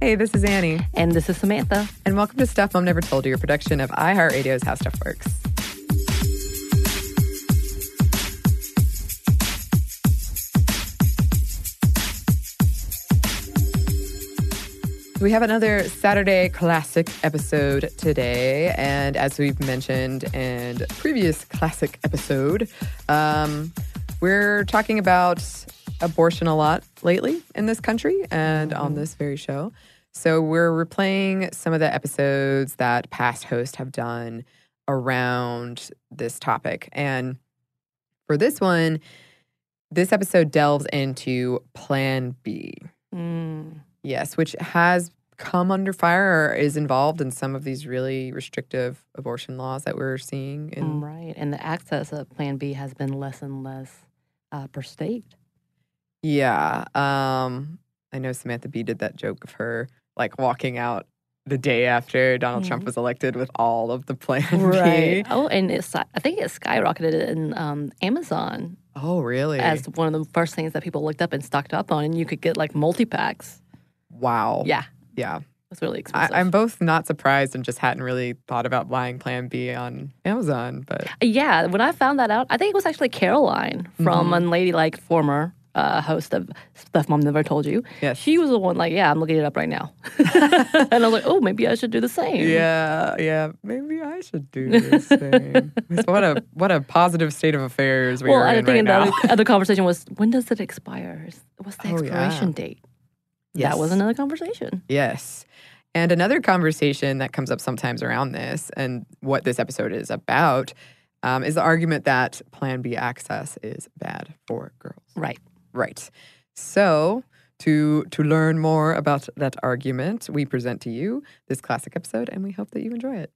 Hey, this is Annie, And this is Samantha. and welcome to Stuff Mom Never Told You, a production of iHeartRadio's How Stuff Works. We have another Saturday classic episode today. And as we've mentioned in previous classic episode, um, we're talking about abortion a lot lately in this country and on this very show. So we're replaying some of the episodes that past hosts have done around this topic. And for this one, this episode delves into Plan B. Mm. Yes, which has come under fire or is involved in some of these really restrictive abortion laws that we're seeing. In, Right. And the access of Plan B has been less and less uh, per state. Yeah. Um, I know Samantha Bee did that joke of her like walking out the day after Donald Trump Mhm. was elected with all of the Plan B. Right. Oh, and it's, I think it skyrocketed in um, Amazon Oh, really? as one of the first things that people looked up and stocked up on. And you could get like multi packs. wow. Yeah. Yeah. It's really I, expensive. I'm both not surprised and just hadn't really thought about buying Plan B on Amazon, but Yeah, when I found that out, I think it was actually Caroline from Mhm. Unladylike, former uh, host of Stuff Mom Never Told You. yes. She was the one like, yeah, I'm looking it up right now. and I was like, oh, maybe I should do the same. Yeah, yeah. Maybe I should do the same. what a what a positive state of affairs we well, are I in think right the now. other, other conversation was, when does it expire? What's the Oh, expiration yeah. date? Yes. That was another conversation. Yes. And another conversation that comes up sometimes around this and what this episode is about um, is the argument that Plan B access is bad for girls. Right. Right. So to to learn more about that argument, we present to you this classic episode, and we hope that you enjoy it.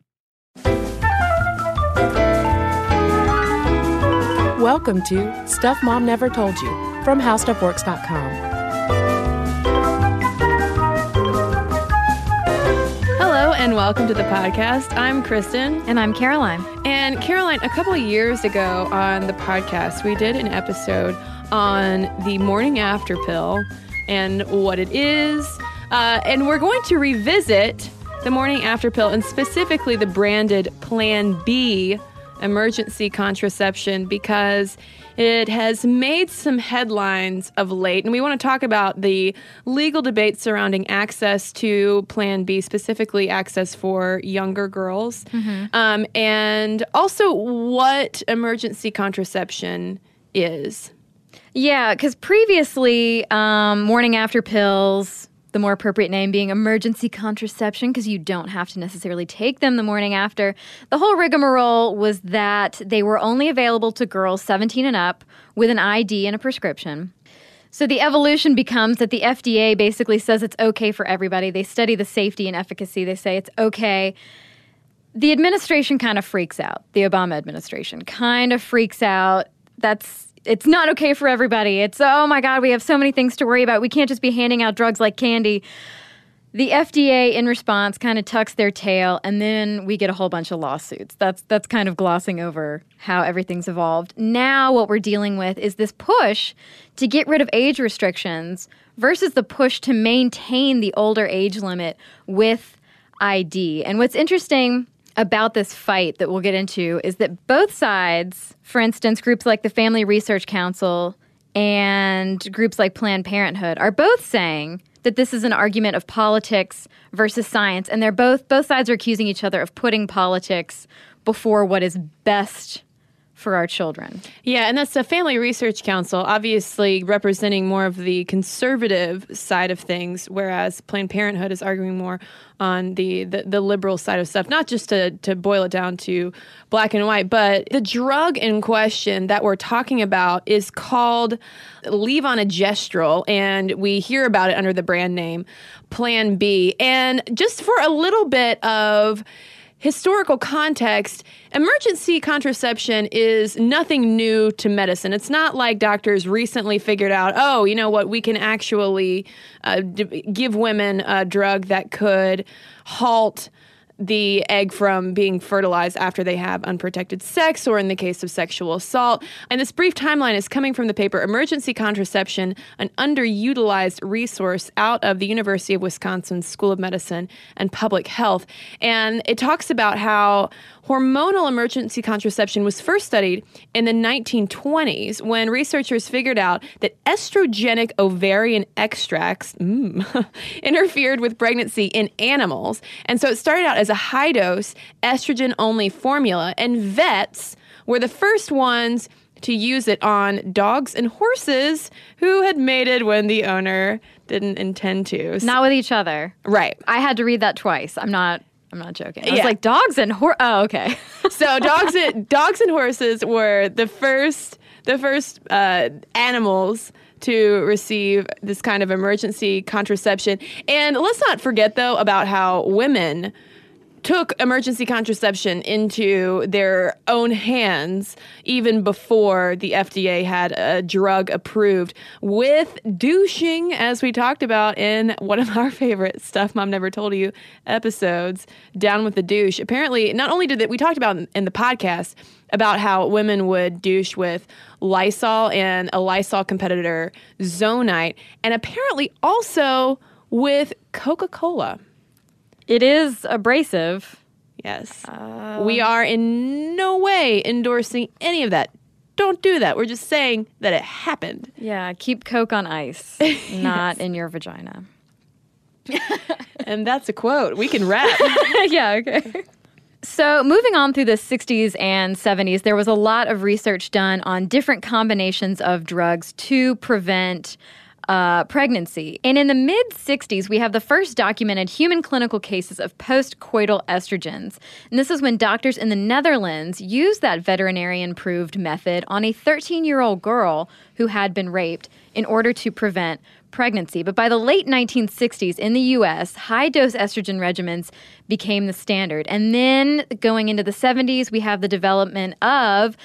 Welcome to Stuff Mom Never Told You from HowStuffWorks.com. Hello and welcome to the podcast. I'm Kristen. And I'm Caroline. And Caroline, a couple of years ago on the podcast, we did an episode on the morning after pill and what it is. Uh, and we're going to revisit the morning after pill and specifically the branded Plan B emergency contraception because it has made some headlines of late. And we want to talk about the legal debate surrounding access to Plan B, specifically access for younger girls, um, and also what emergency contraception is. Yeah, because previously, um, morning after pills, the more appropriate name being emergency contraception, because you don't have to necessarily take them the morning after. The whole rigmarole was that they were only available to girls 17 and up with an ID and a prescription. So the evolution becomes that the FDA basically says it's okay for everybody. They study the safety and efficacy. They say it's okay the administration kind of freaks out. The Obama administration kind of freaks out. That's it's not okay for everybody. It's oh my god, we have so many things to worry about. We can't just be handing out drugs like candy. The FDA in response kind of tucks their tail and then we get a whole bunch of lawsuits. That's that's kind of glossing over how everything's evolved. Now what we're dealing with is this push to get rid of age restrictions versus the push to maintain the older age limit with ID. And what's interesting about this fight that we'll get into is that both sides, for instance, groups like the Family Research Council and groups like Planned Parenthood, are both saying that this is an argument of politics versus science. And they're both, both sides are accusing each other of putting politics before what is best for our children. Yeah, and that's the Family Research Council, obviously representing more of the conservative side of things, whereas Planned Parenthood is arguing more on the, the, the, liberal side of stuff, not just to, to boil it down to black and white, but the drug in question that we're talking about is called levonorgestrel, and we hear about it under the brand name Plan B. And just for a little bit of historical context, emergency contraception is nothing new to medicine. It's not like doctors recently figured out, oh, you know what, we can actually uh, d- give women a drug that could halt the egg from being fertilized after they have unprotected sex or in the case of sexual assault. And this brief timeline is coming from the paper Emergency Contraception, an underutilized resource out of the University of Wisconsin School of Medicine and Public Health. And it talks about how hormonal emergency contraception was first studied in the 1920s when researchers figured out that estrogenic ovarian extracts mm, interfered with pregnancy in animals. And so it started out as a high dose estrogen only formula, and vets were the first ones to use it on dogs and horses who had mated when the owner didn't intend to. Not with each other. Right. I had to read that twice. I'm not I'm not joking. I yeah. was like dogs and horse. Oh, okay. so dogs and dogs and horses were the first the first uh, animals to receive this kind of emergency contraception. And let's not forget though about how women took emergency contraception into their own hands even before the FDA had a drug approved with douching, as we talked about in one of our favorite Stuff Mom Never Told You episodes, Down with the Douche. Apparently, not only did it, we talked about in the podcast about how women would douche with Lysol and a Lysol competitor, Zonite, and apparently also with Coca Cola. It is abrasive. Yes. Uh, we are in no way endorsing any of that. Don't do that. We're just saying that it happened. Yeah, keep Coke on ice, not in your vagina. and that's a quote. We can wrap. yeah, okay. So, moving on through the 60s and 70s, there was a lot of research done on different combinations of drugs to prevent uh, pregnancy. And in the mid 60s, we have the first documented human clinical cases of postcoital estrogens. And this is when doctors in the Netherlands used that veterinarian proved method on a 13 year old girl who had been raped in order to prevent pregnancy. But by the late 1960s in the US, high dose estrogen regimens became the standard. And then going into the 70s, we have the development of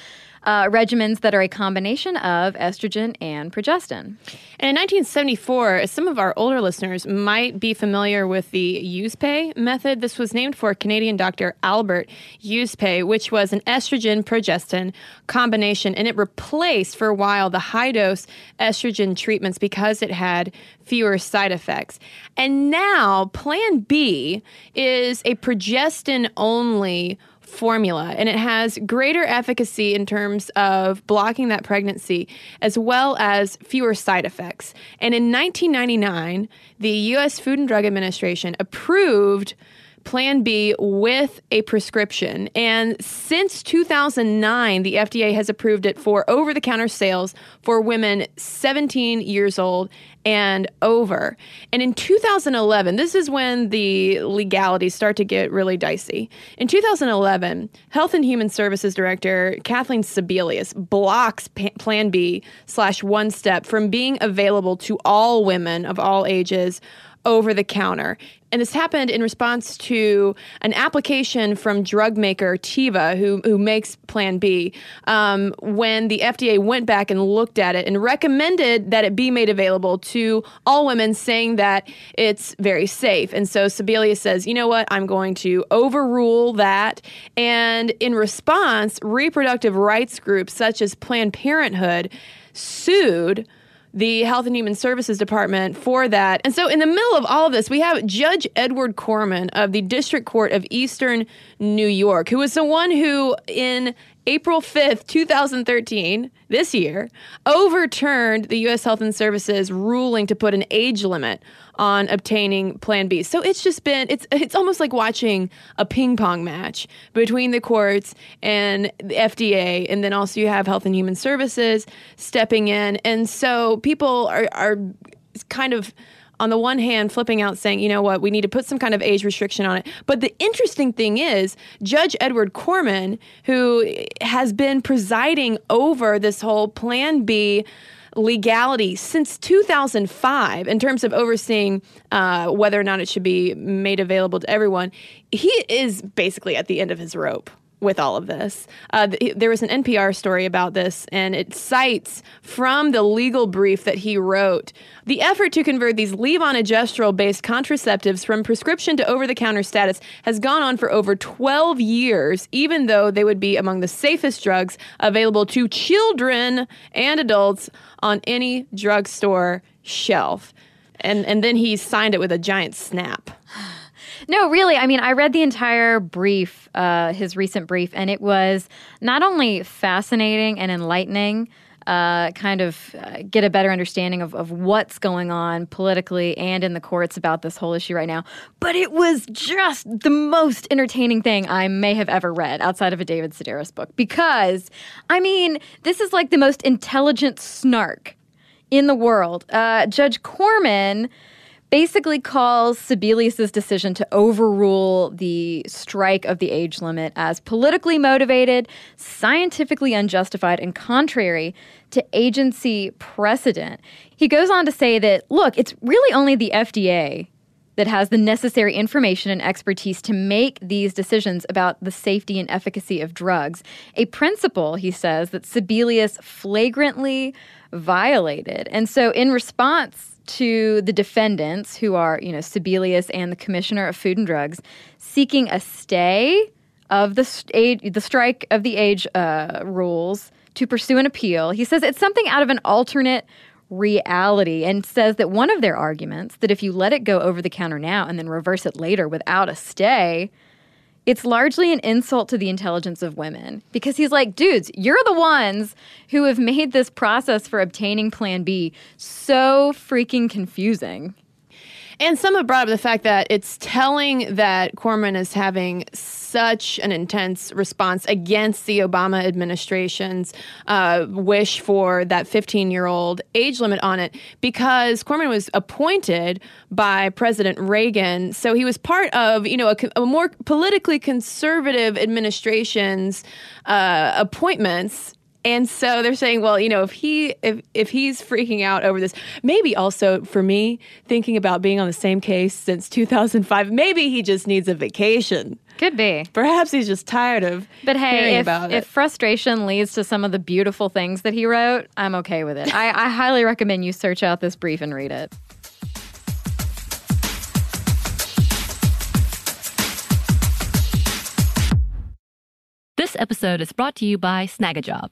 uh, regimens that are a combination of estrogen and progestin. And in 1974, some of our older listeners might be familiar with the Yuzpe method. This was named for Canadian doctor Albert Yuzpe, which was an estrogen progestin combination, and it replaced for a while the high dose estrogen treatments because it had fewer side effects. And now Plan B is a progestin only formula and it has greater efficacy in terms of blocking that pregnancy as well as fewer side effects. And in 1999, the US Food and Drug Administration approved Plan B with a prescription. And since 2009, the FDA has approved it for over the counter sales for women 17 years old and over. And in 2011, this is when the legalities start to get really dicey. In 2011, Health and Human Services Director Kathleen Sebelius blocks Plan B slash One Step from being available to all women of all ages over the counter. And this happened in response to an application from drug maker Teva, who, who makes Plan B, um, when the FDA went back and looked at it and recommended that it be made available to all women, saying that it's very safe. And so Sebelius says, you know what, I'm going to overrule that. And in response, reproductive rights groups such as Planned Parenthood sued the Health and Human Services Department for that. And so, in the middle of all of this, we have Judge Edward Korman of the District Court of Eastern New York, who was the one who, in April 5th, 2013, this year, overturned the U.S. Health and Services ruling to put an age limit on obtaining Plan B. So it's just been it's it's almost like watching a ping pong match between the courts and the FDA, and then also you have Health and Human Services stepping in, and so people are are kind of on the one hand flipping out saying, you know what, we need to put some kind of age restriction on it. But the interesting thing is, Judge Edward Korman, who has been presiding over this whole Plan B legality since 2005 in terms of overseeing uh, whether or not it should be made available to everyone, he is basically at the end of his rope with all of this. Uh, th- there was an NPR story about this, and it cites from the legal brief that he wrote the effort to convert these levonorgestrel based contraceptives from prescription to over the counter status has gone on for over 12 years, even though they would be among the safest drugs available to children and adults on any drugstore shelf. And, and then he signed it with a giant snap. No, really. I mean, I read the entire brief, uh, his recent brief, and it was not only fascinating and enlightening, uh, kind of uh, get a better understanding of, of what's going on politically and in the courts about this whole issue right now, but it was just the most entertaining thing I may have ever read outside of a David Sedaris book. Because, I mean, this is like the most intelligent snark in the world. Uh, Judge Korman basically calls Sebelius's decision to overrule the strike of the age limit as politically motivated, scientifically unjustified, and contrary to agency precedent. He goes on to say that, look, it's really only the FDA that has the necessary information and expertise to make these decisions about the safety and efficacy of drugs. A principle, he says, that Sebelius flagrantly violated. And so, in response to the defendants, who are, you know, Sebelius and the Commissioner of Food and Drugs, seeking a stay of the, st- the strike of the age uh, rules to pursue an appeal. He says it's something out of an alternate reality and says that one of their arguments that if you let it go over the counter now and then reverse it later without a stay, it's largely an insult to the intelligence of women because he's like, dudes, you're the ones who have made this process for obtaining Plan B so freaking confusing. And some have brought up the fact that it's telling that Korman is having such an intense response against the Obama administration's uh, wish for that 15 year old age limit on it because Korman was appointed by President Reagan. So he was part of, you know, a, a more politically conservative administration's uh, appointments and so they're saying, well, you know, if he if if he's freaking out over this, maybe also for me thinking about being on the same case since 2005, maybe he just needs a vacation. Could be. Perhaps he's just tired of But hey, hearing if, about if it. frustration leads to some of the beautiful things that he wrote, I'm okay with it. I, I highly recommend you search out this brief and read it. This episode is brought to you by Snagajob.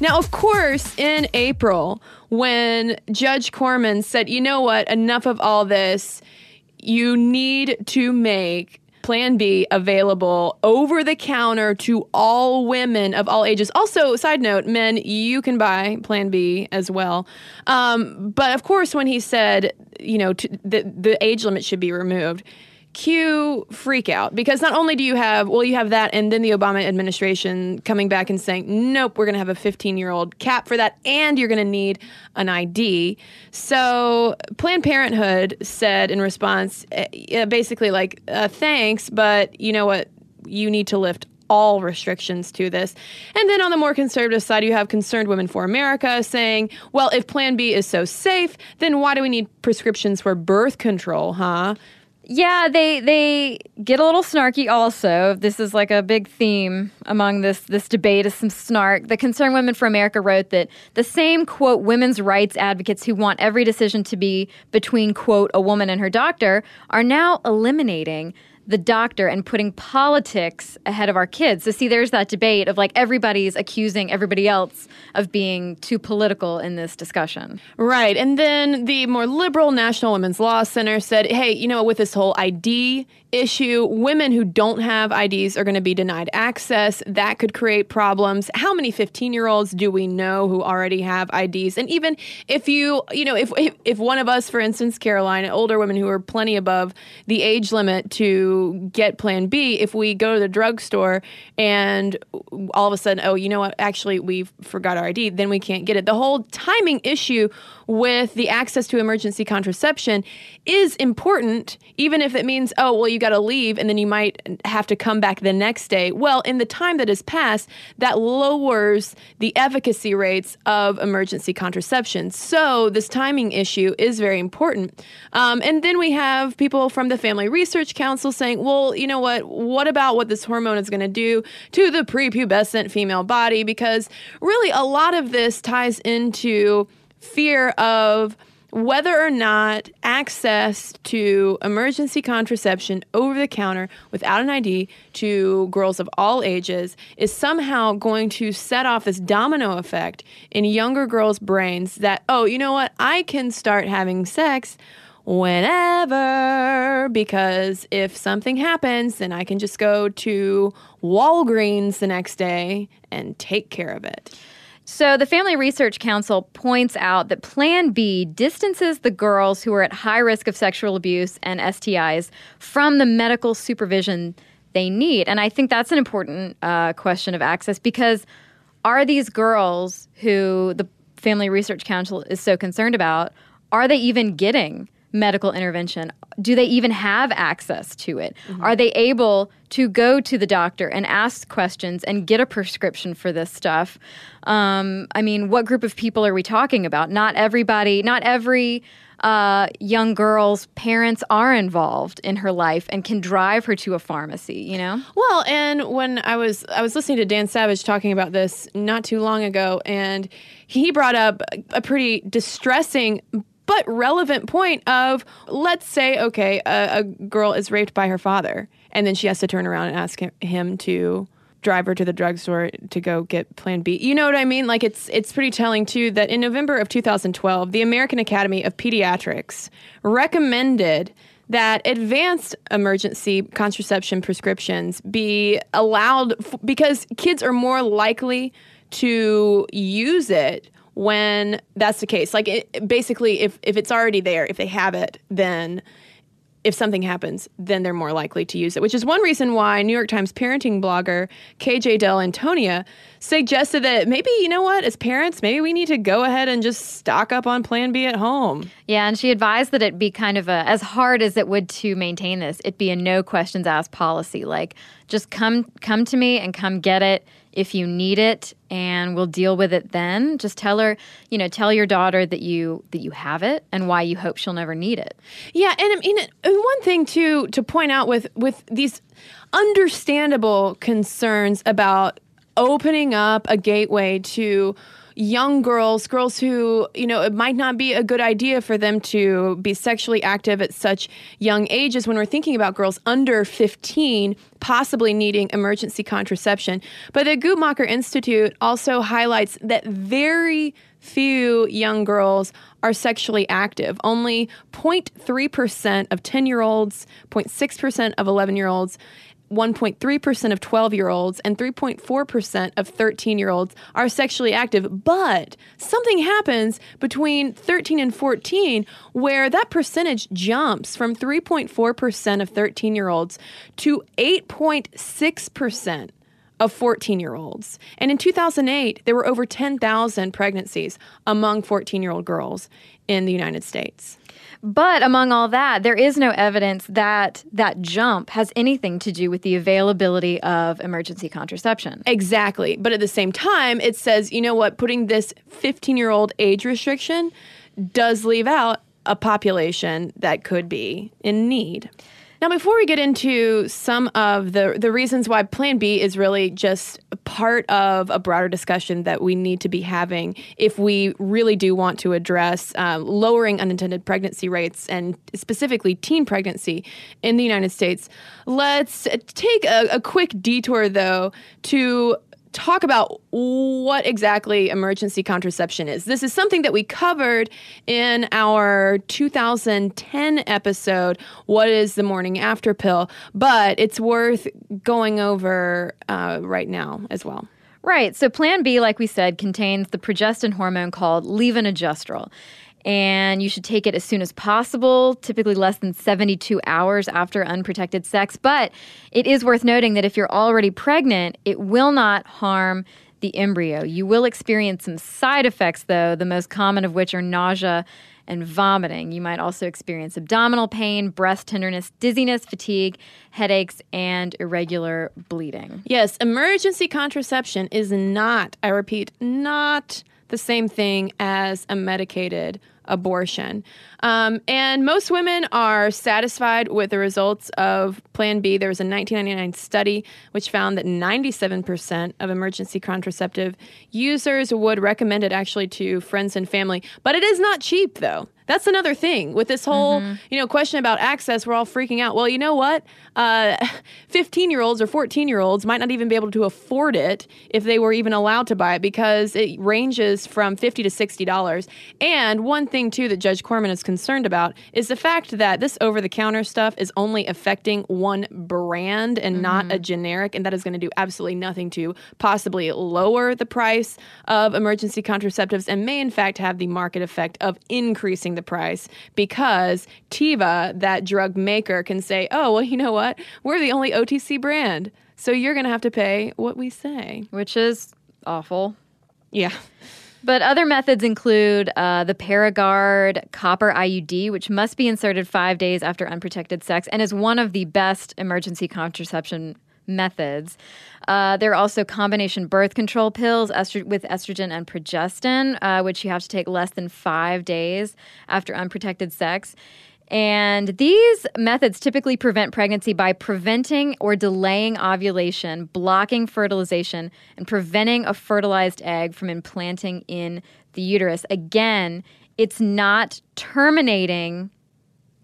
Now, of course, in April, when Judge Korman said, you know what, enough of all this, you need to make Plan B available over the counter to all women of all ages. Also, side note, men, you can buy Plan B as well. Um, but of course, when he said, you know, to, the, the age limit should be removed, cue freak out because not only do you have well you have that and then the obama administration coming back and saying nope we're going to have a 15 year old cap for that and you're going to need an id so planned parenthood said in response uh, basically like uh, thanks but you know what you need to lift all restrictions to this. And then on the more conservative side, you have Concerned Women for America saying, well, if Plan B is so safe, then why do we need prescriptions for birth control, huh? Yeah, they they get a little snarky also. This is like a big theme among this this debate is some snark. The Concerned Women for America wrote that the same quote women's rights advocates who want every decision to be between quote a woman and her doctor are now eliminating the doctor and putting politics ahead of our kids. So, see, there's that debate of like everybody's accusing everybody else of being too political in this discussion. Right. And then the more liberal National Women's Law Center said, hey, you know, with this whole ID issue, women who don't have IDs are going to be denied access. That could create problems. How many 15 year olds do we know who already have IDs? And even if you, you know, if, if, if one of us, for instance, Caroline, older women who are plenty above the age limit to get Plan B, if we go to the drugstore and all of a sudden, oh, you know what, actually, we forgot our ID, then we can't get it. The whole timing issue with the access to emergency contraception is important, even if it means, oh, well, you got to leave and then you might have to come back the next day. Well, in the time that has passed, that lowers the efficacy rates of emergency contraception. So this timing issue is very important. Um, and then we have people from the Family Research Council saying, well, you know what? What about what this hormone is going to do to the prepubescent female body? Because really, a lot of this ties into fear of whether or not access to emergency contraception over the counter without an ID to girls of all ages is somehow going to set off this domino effect in younger girls' brains that, oh, you know what, I can start having sex whenever because if something happens then I can just go to Walgreens the next day and take care of it. So, the Family Research Council points out that Plan B distances the girls who are at high risk of sexual abuse and STIs from the medical supervision they need. And I think that's an important uh, question of access because are these girls who the Family Research Council is so concerned about, are they even getting medical intervention? Do they even have access to it? Are they able to go to the doctor and ask questions and get a prescription for this stuff? Um, I mean, what group of people are we talking about? Not everybody, not every uh, young girl's parents are involved in her life and can drive her to a pharmacy, you know? Well, and when I was I was listening to Dan Savage talking about this not too long ago, and he brought up a pretty distressing but relevant point of let's say okay a, a girl is raped by her father and then she has to turn around and ask him, him to drive her to the drugstore to go get plan B. You know what I mean? Like it's it's pretty telling too that in November of 2012, the American Academy of Pediatrics recommended that advanced emergency contraception prescriptions be allowed f- because kids are more likely to use it when that's the case. Like it, basically if if it's already there, if they have it, then if something happens, then they're more likely to use it, which is one reason why New York Times parenting blogger KJ Dell'Antonia suggested that maybe, you know what, as parents, maybe we need to go ahead and just stock up on Plan B at home. Yeah, and she advised that it be kind of a as hard as it would to maintain this, it be a no questions asked policy. Like just come come to me and come get it if you need it and we'll deal with it then. Just tell her, you know, tell your daughter that you that you have it and why you hope she'll never need it. Yeah, and I mean, and one thing too to point out with with these understandable concerns about opening up a gateway to young girls, girls who, you know, it might not be a good idea for them to be sexually active at such young ages when we're thinking about girls under 15 possibly needing emergency contraception. But the Guttmacher Institute also highlights that very few young girls are sexually active. Only 0.3% of 10 year olds, 0.6% of 11 year olds, 1.3% of 12 year olds and 3.4% of 13 year olds are sexually active. But something happens between 13 and 14 where that percentage jumps from 3.4% of 13 year olds to 8.6% of 14 year olds. And in 2008, there were over 10,000 pregnancies among 14 year old girls in the United States. But among all that, there is no evidence that that jump has anything to do with the availability of emergency contraception. Exactly. But at the same time, it says, you know what, putting this 15 year old age restriction does leave out a population that could be in need. Now, before we get into some of the, the reasons why Plan B is really just part of a broader discussion that we need to be having if we really do want to address um, lowering unintended pregnancy rates and specifically teen pregnancy in the United States, let's take a, a quick detour, though, to talk about what exactly emergency contraception is. This is something that we covered in our 2010 episode, What is the Morning After Pill? But it's worth going over uh, right now as well. Right. So Plan B, like we said, contains the progestin hormone called levonorgestrel. And you should take it as soon as possible, typically less than 72 hours after unprotected sex. But it is worth noting that if you're already pregnant, it will not harm the embryo. You will experience some side effects, though, the most common of which are nausea and vomiting. You might also experience abdominal pain, breast tenderness, dizziness, fatigue, headaches, and irregular bleeding. Yes, emergency contraception is not, I repeat, not the same thing as a medicated abortion. Um, and most women are satisfied with the results of Plan B. There was a 1999 study which found that 97% of emergency contraceptive users would recommend it actually to friends and family. But it is not cheap, though. That's another thing with this whole, Mm-hmm. you know, question about access. We're all freaking out. Well, you know what? Fifteen-year-olds or fourteen-year-olds might not even be able to afford it if they were even allowed to buy it because it ranges from fifty to sixty dollars. And one thing too that Judge Korman is concerned about is the fact that this over-the-counter stuff is only affecting one brand and not a generic, and that is going to do absolutely nothing to possibly lower the price of emergency contraceptives and may in fact have the market effect of increasing the price because Teva, that drug maker, can say, oh, well, you know what? We're the only OTC brand. So you're going to have to pay what we say. Which is awful. Yeah. But other methods include uh, the Paragard copper IUD, which must be inserted five days after unprotected sex and is one of the best emergency contraception methods. Uh, there are also combination birth control pills estro- with estrogen and progestin, uh, which you have to take less than five days after unprotected sex. And these methods typically prevent pregnancy by preventing or delaying ovulation, blocking fertilization, and preventing a fertilized egg from implanting in the uterus. Again, it's not terminating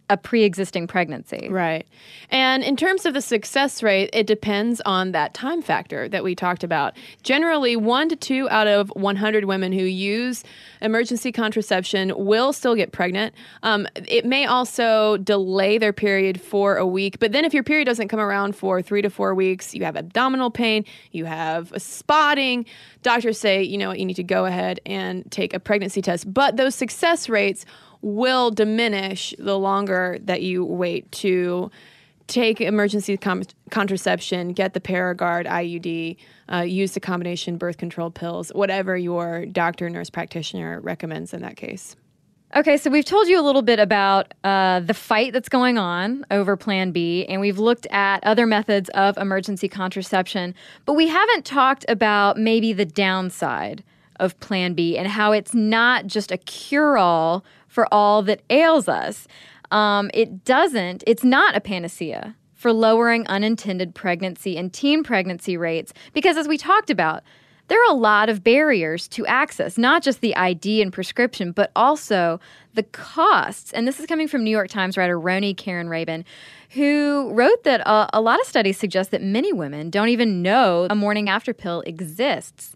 a pre-existing pregnancy. Right. And in terms of the success rate, it depends on that time factor that we talked about. Generally, 1 to 2 out of 100 women who use emergency contraception will still get pregnant. Um, it may also delay their period for a week, but then if your period doesn't come around for 3 to 4 weeks, you have abdominal pain, you have spotting, doctors say, you know what, you need to go ahead and take a pregnancy test. But those success rates will diminish the longer that you wait to take emergency com- contraception, get the Paragard IUD, uh, use the combination birth control pills, whatever your doctor, nurse practitioner recommends in that case. Okay, so we've told you a little bit about uh, the fight that's going on over Plan B, and we've looked at other methods of emergency contraception, but we haven't talked about maybe the downside of Plan B and how it's not just a cure all for all that ails us. Um, it doesn't, it's not a panacea for lowering unintended pregnancy and teen pregnancy rates because, as we talked about, there are a lot of barriers to access, not just the ID and prescription, but also the costs. And this is coming from New York Times writer Roni Caryn Rabin, who wrote that a, a lot of studies suggest that many women don't even know a morning after pill exists.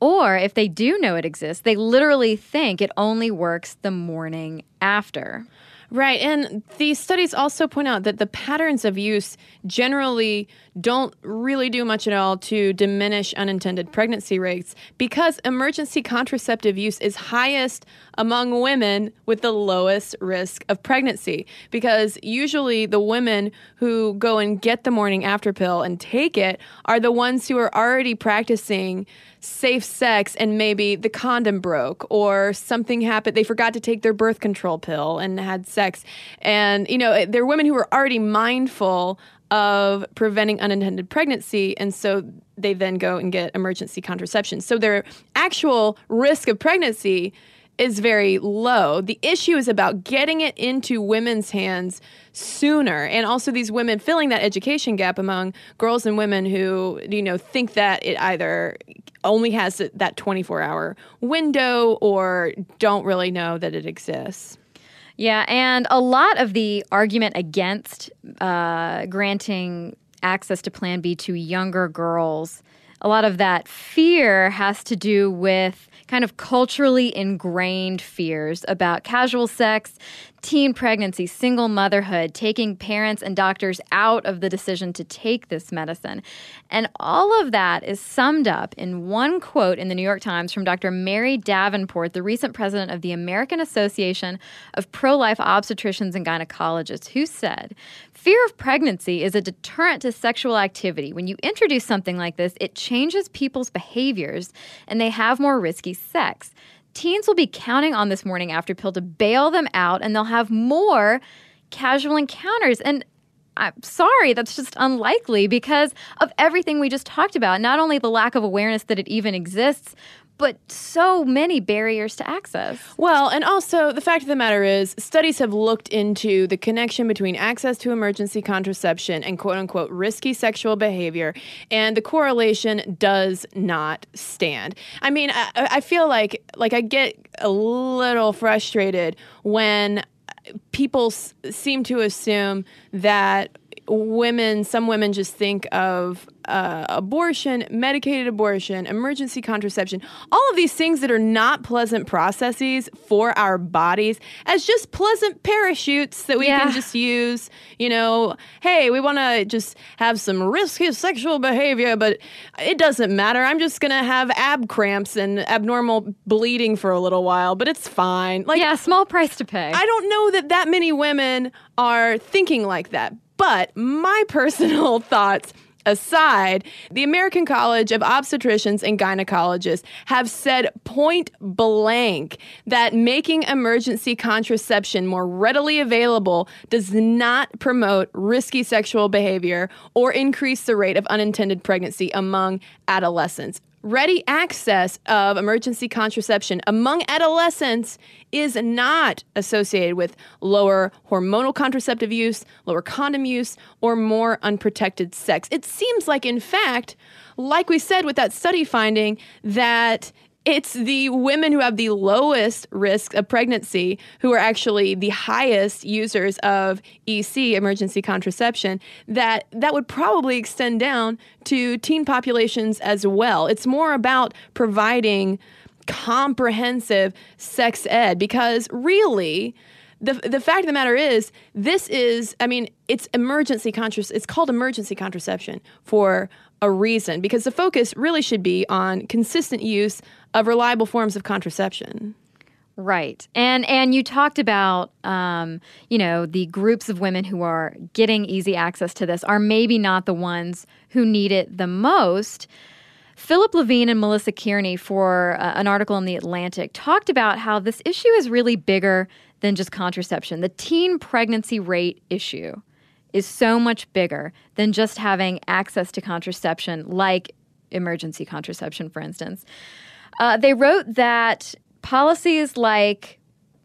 Or if they do know it exists, they literally think it only works the morning after. Right. And these studies also point out that the patterns of use generally don't really do much at all to diminish unintended pregnancy rates because emergency contraceptive use is highest among women with the lowest risk of pregnancy. Because usually the women who go and get the morning after pill and take it are the ones who are already practicing safe sex and maybe the condom broke or something happened they forgot to take their birth control pill and had sex and you know they're women who are already mindful of preventing unintended pregnancy and so they then go and get emergency contraception so their actual risk of pregnancy is very low. The issue is about getting it into women's hands sooner and also these women filling that education gap among girls and women who you know think that it either only has that 24 hour window or don't really know that it exists. Yeah, and a lot of the argument against uh, granting access to Plan B to younger girls, a lot of that fear has to do with kind of culturally ingrained fears about casual sex, teen pregnancy, single motherhood, taking parents and doctors out of the decision to take this medicine. And all of that is summed up in one quote in the New York Times from Dr. Mary Davenport, the recent president of the American Association of Pro Life Obstetricians and Gynecologists, who said, Fear of pregnancy is a deterrent to sexual activity. When you introduce something like this, it changes people's behaviors and they have more risky sex. Teens will be counting on this morning after pill to bail them out and they'll have more casual encounters. And I'm sorry, that's just unlikely because of everything we just talked about. Not only the lack of awareness that it even exists, but so many barriers to access. Well, and also the fact of the matter is, studies have looked into the connection between access to emergency contraception and quote unquote risky sexual behavior, and the correlation does not stand. I mean, I, I feel like like I get a little frustrated when people s- seem to assume that women, some women just think of uh, abortion, medicated abortion, emergency contraception, all of these things that are not pleasant processes for our bodies as just pleasant parachutes that we Yeah. can just use. You know, hey, we want to just have some risky sexual behavior, but it doesn't matter. I'm just going to have ab cramps and abnormal bleeding for a little while, but it's fine. Like, yeah, small price to pay. I don't know that that many women are thinking like that. But my personal thoughts aside, the American College of Obstetricians and Gynecologists have said point blank that making emergency contraception more readily available does not promote risky sexual behavior or increase the rate of unintended pregnancy among adolescents ready access of emergency contraception among adolescents is not associated with lower hormonal contraceptive use, lower condom use, or more unprotected sex. It seems like, in fact, like we said with that study finding, that it's the women who have the lowest risk of pregnancy who are actually the highest users of EC emergency contraception that that would probably extend down to teen populations as well. It's more about providing comprehensive sex ed because really the the fact of the matter is this is I mean it's emergency contraception it's called emergency contraception for a reason because the focus really should be on consistent use of reliable forms of contraception. Right. And and you talked about um, you know, the groups of women who are getting easy access to this are maybe not the ones who need it the most. Philip Levine and Melissa Kearney, for uh, an article in The Atlantic, talked about how this issue is really bigger than just contraception. The teen pregnancy rate issue is so much bigger than just having access to contraception, like emergency contraception, for instance. Uh, they wrote that policies like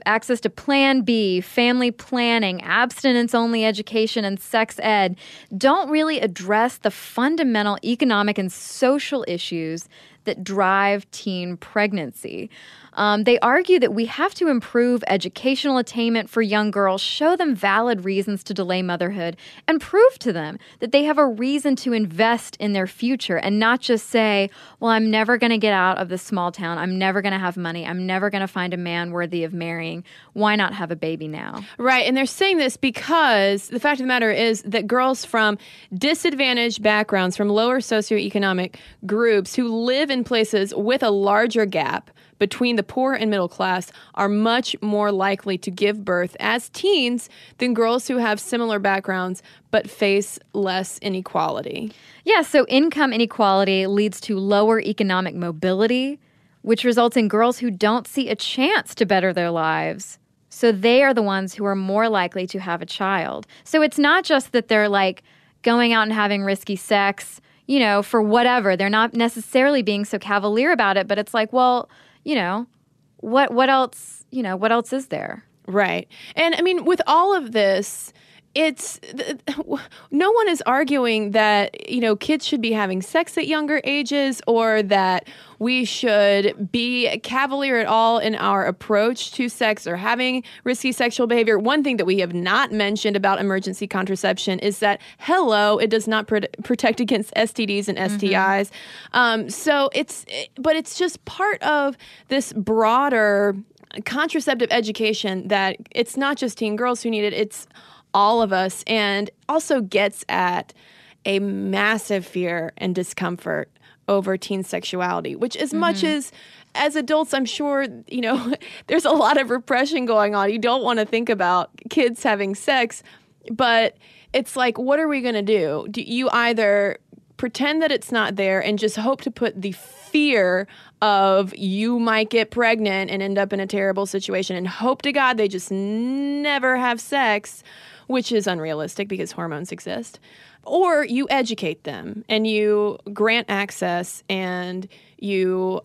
access to Plan B, family planning, abstinence only education, and sex ed don't really address the fundamental economic and social issues that drive teen pregnancy. Um, they argue that we have to improve educational attainment for young girls, show them valid reasons to delay motherhood, and prove to them that they have a reason to invest in their future and not just say, Well, I'm never going to get out of this small town. I'm never going to have money. I'm never going to find a man worthy of marrying. Why not have a baby now? Right. And they're saying this because the fact of the matter is that girls from disadvantaged backgrounds, from lower socioeconomic groups who live in places with a larger gap between the poor and middle class are much more likely to give birth as teens than girls who have similar backgrounds but face less inequality. Yeah, so income inequality leads to lower economic mobility, which results in girls who don't see a chance to better their lives. So they are the ones who are more likely to have a child. So it's not just that they're like going out and having risky sex, you know, for whatever. They're not necessarily being so cavalier about it, but it's like, well, you know, what what else, you know, what else is there? Right. And I mean, with all of this, it's no one is arguing that you know kids should be having sex at younger ages or that we should be cavalier at all in our approach to sex or having risky sexual behavior one thing that we have not mentioned about emergency contraception is that hello it does not pr- protect against stds and stis mm-hmm. um, so it's but it's just part of this broader contraceptive education that it's not just teen girls who need it it's all of us and also gets at a massive fear and discomfort over teen sexuality, which as mm-hmm. much as as adults, I'm sure, you know, there's a lot of repression going on. You don't want to think about kids having sex, but it's like, what are we going to do? Do you either pretend that it's not there and just hope to put the fear of you might get pregnant and end up in a terrible situation and hope to God they just never have sex? Which is unrealistic because hormones exist. Or you educate them and you grant access and you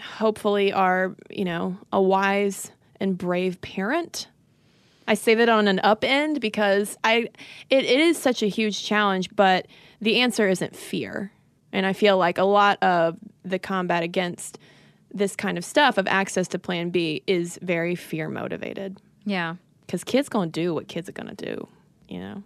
hopefully are, you know, a wise and brave parent. I say that on an up end because I it, it is such a huge challenge, but the answer isn't fear. And I feel like a lot of the combat against this kind of stuff of access to plan B is very fear motivated. Yeah because kids gonna do what kids are gonna do, you know.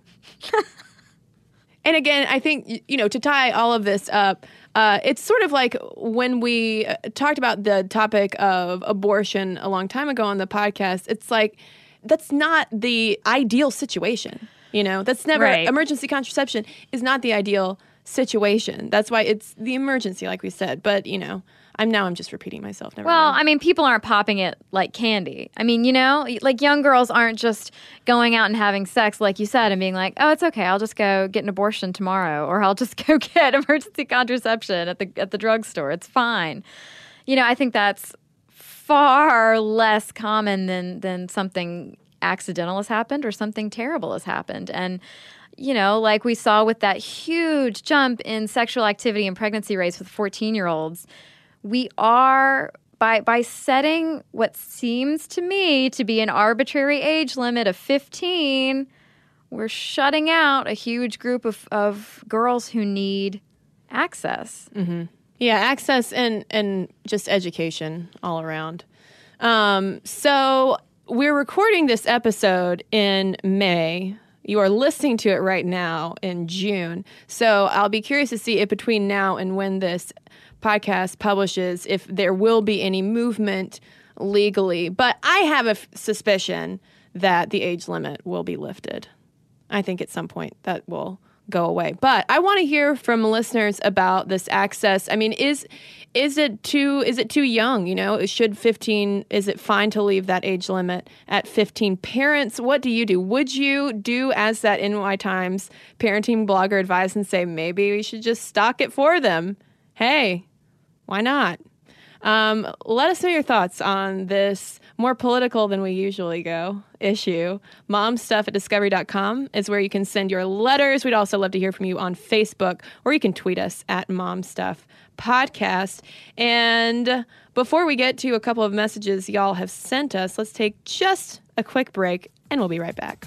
and again, I think you know to tie all of this up, uh, it's sort of like when we uh, talked about the topic of abortion a long time ago on the podcast. It's like that's not the ideal situation. You know, that's never right. emergency contraception is not the ideal situation. That's why it's the emergency, like we said. But you know, I'm now I'm just repeating myself. Never Well, mind. I mean, people aren't popping it like candy. I mean, you know, like young girls aren't just going out and having sex, like you said, and being like, "Oh, it's okay. I'll just go get an abortion tomorrow, or I'll just go get emergency contraception at the at the drugstore. It's fine." You know, I think that's far less common than than something accidental has happened or something terrible has happened, and you know, like we saw with that huge jump in sexual activity and pregnancy rates with 14 year olds, we are by by setting what seems to me to be an arbitrary age limit of 15 we're shutting out a huge group of, of girls who need access Yeah, access and and just education all around. Um, so we're recording this episode in May. You are listening to it right now in June. So I'll be curious to see if between now and when this podcast publishes, if there will be any movement legally. But I have a f- suspicion that the age limit will be lifted. I think at some point that will go away. But I want to hear from listeners about this access. I mean, is is it too is it too young, you know? Should 15 is it fine to leave that age limit at 15? Parents, what do you do? Would you do as that NY Times parenting blogger advised and say maybe we should just stock it for them? Hey, why not? Um, let us know your thoughts on this more political than we usually go issue. Momstuff at discovery.com is where you can send your letters. We'd also love to hear from you on Facebook, or you can tweet us at Momstuff Podcast. And before we get to a couple of messages y'all have sent us, let's take just a quick break and we'll be right back.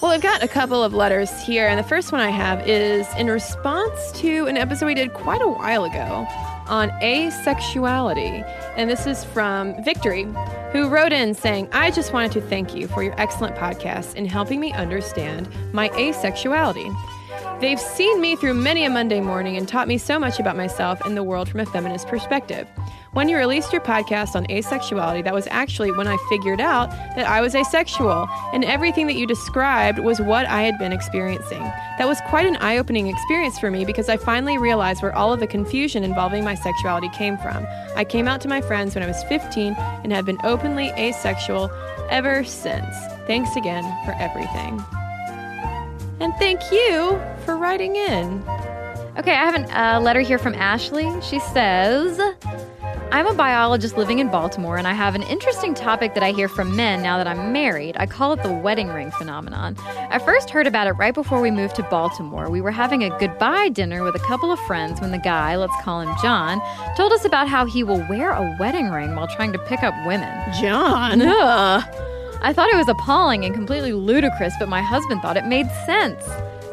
Well, I've got a couple of letters here, and the first one I have is in response to an episode we did quite a while ago on asexuality. And this is from Victory, who wrote in saying, I just wanted to thank you for your excellent podcast in helping me understand my asexuality. They've seen me through many a Monday morning and taught me so much about myself and the world from a feminist perspective. When you released your podcast on asexuality, that was actually when I figured out that I was asexual, and everything that you described was what I had been experiencing. That was quite an eye opening experience for me because I finally realized where all of the confusion involving my sexuality came from. I came out to my friends when I was 15 and have been openly asexual ever since. Thanks again for everything. And thank you for writing in. Okay, I have a uh, letter here from Ashley. She says, I'm a biologist living in Baltimore, and I have an interesting topic that I hear from men now that I'm married. I call it the wedding ring phenomenon. I first heard about it right before we moved to Baltimore. We were having a goodbye dinner with a couple of friends when the guy, let's call him John, told us about how he will wear a wedding ring while trying to pick up women. John. Ugh. I thought it was appalling and completely ludicrous, but my husband thought it made sense.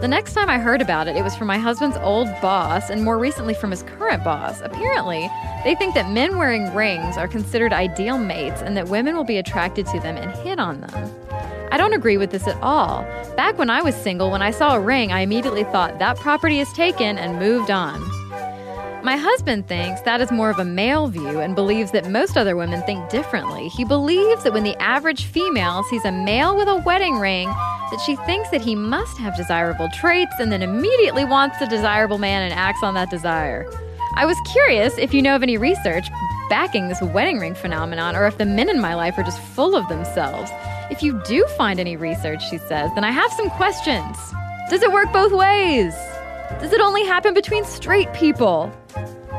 The next time I heard about it, it was from my husband's old boss and more recently from his current boss. Apparently, they think that men wearing rings are considered ideal mates and that women will be attracted to them and hit on them. I don't agree with this at all. Back when I was single, when I saw a ring, I immediately thought that property is taken and moved on. My husband thinks that is more of a male view and believes that most other women think differently. He believes that when the average female sees a male with a wedding ring, that she thinks that he must have desirable traits and then immediately wants a desirable man and acts on that desire. I was curious if you know of any research backing this wedding ring phenomenon or if the men in my life are just full of themselves. If you do find any research, she says, then I have some questions. Does it work both ways? Does it only happen between straight people?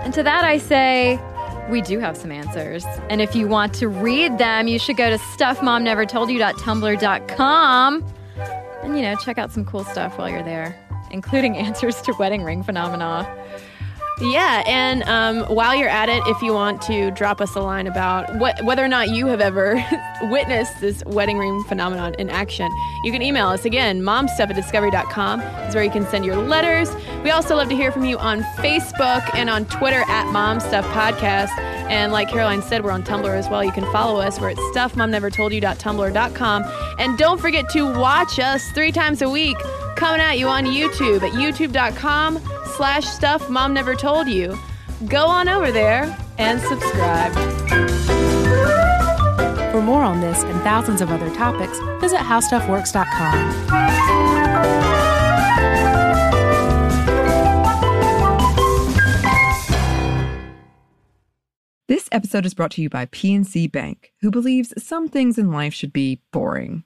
And to that I say, we do have some answers. And if you want to read them, you should go to stuffmomnevertoldyou.tumblr.com and, you know, check out some cool stuff while you're there, including answers to wedding ring phenomena. Yeah, and um, while you're at it, if you want to drop us a line about what, whether or not you have ever witnessed this wedding ring phenomenon in action, you can email us again. Momstuff at discovery.com is where you can send your letters. We also love to hear from you on Facebook and on Twitter at Momstuff Podcast. And like Caroline said, we're on Tumblr as well. You can follow us. We're at stuffmomnevertoldyou.tumblr.com. And don't forget to watch us three times a week coming at you on YouTube at youtube.com slash stuff mom never told you. Go on over there and subscribe. For more on this and thousands of other topics, visit howstuffworks.com. This episode is brought to you by PNC Bank, who believes some things in life should be boring,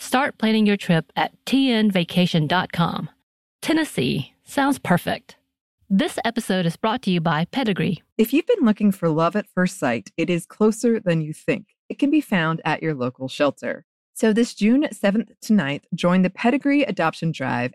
Start planning your trip at tnvacation.com. Tennessee sounds perfect. This episode is brought to you by Pedigree. If you've been looking for love at first sight, it is closer than you think. It can be found at your local shelter. So this June 7th to 9th, join the Pedigree Adoption Drive,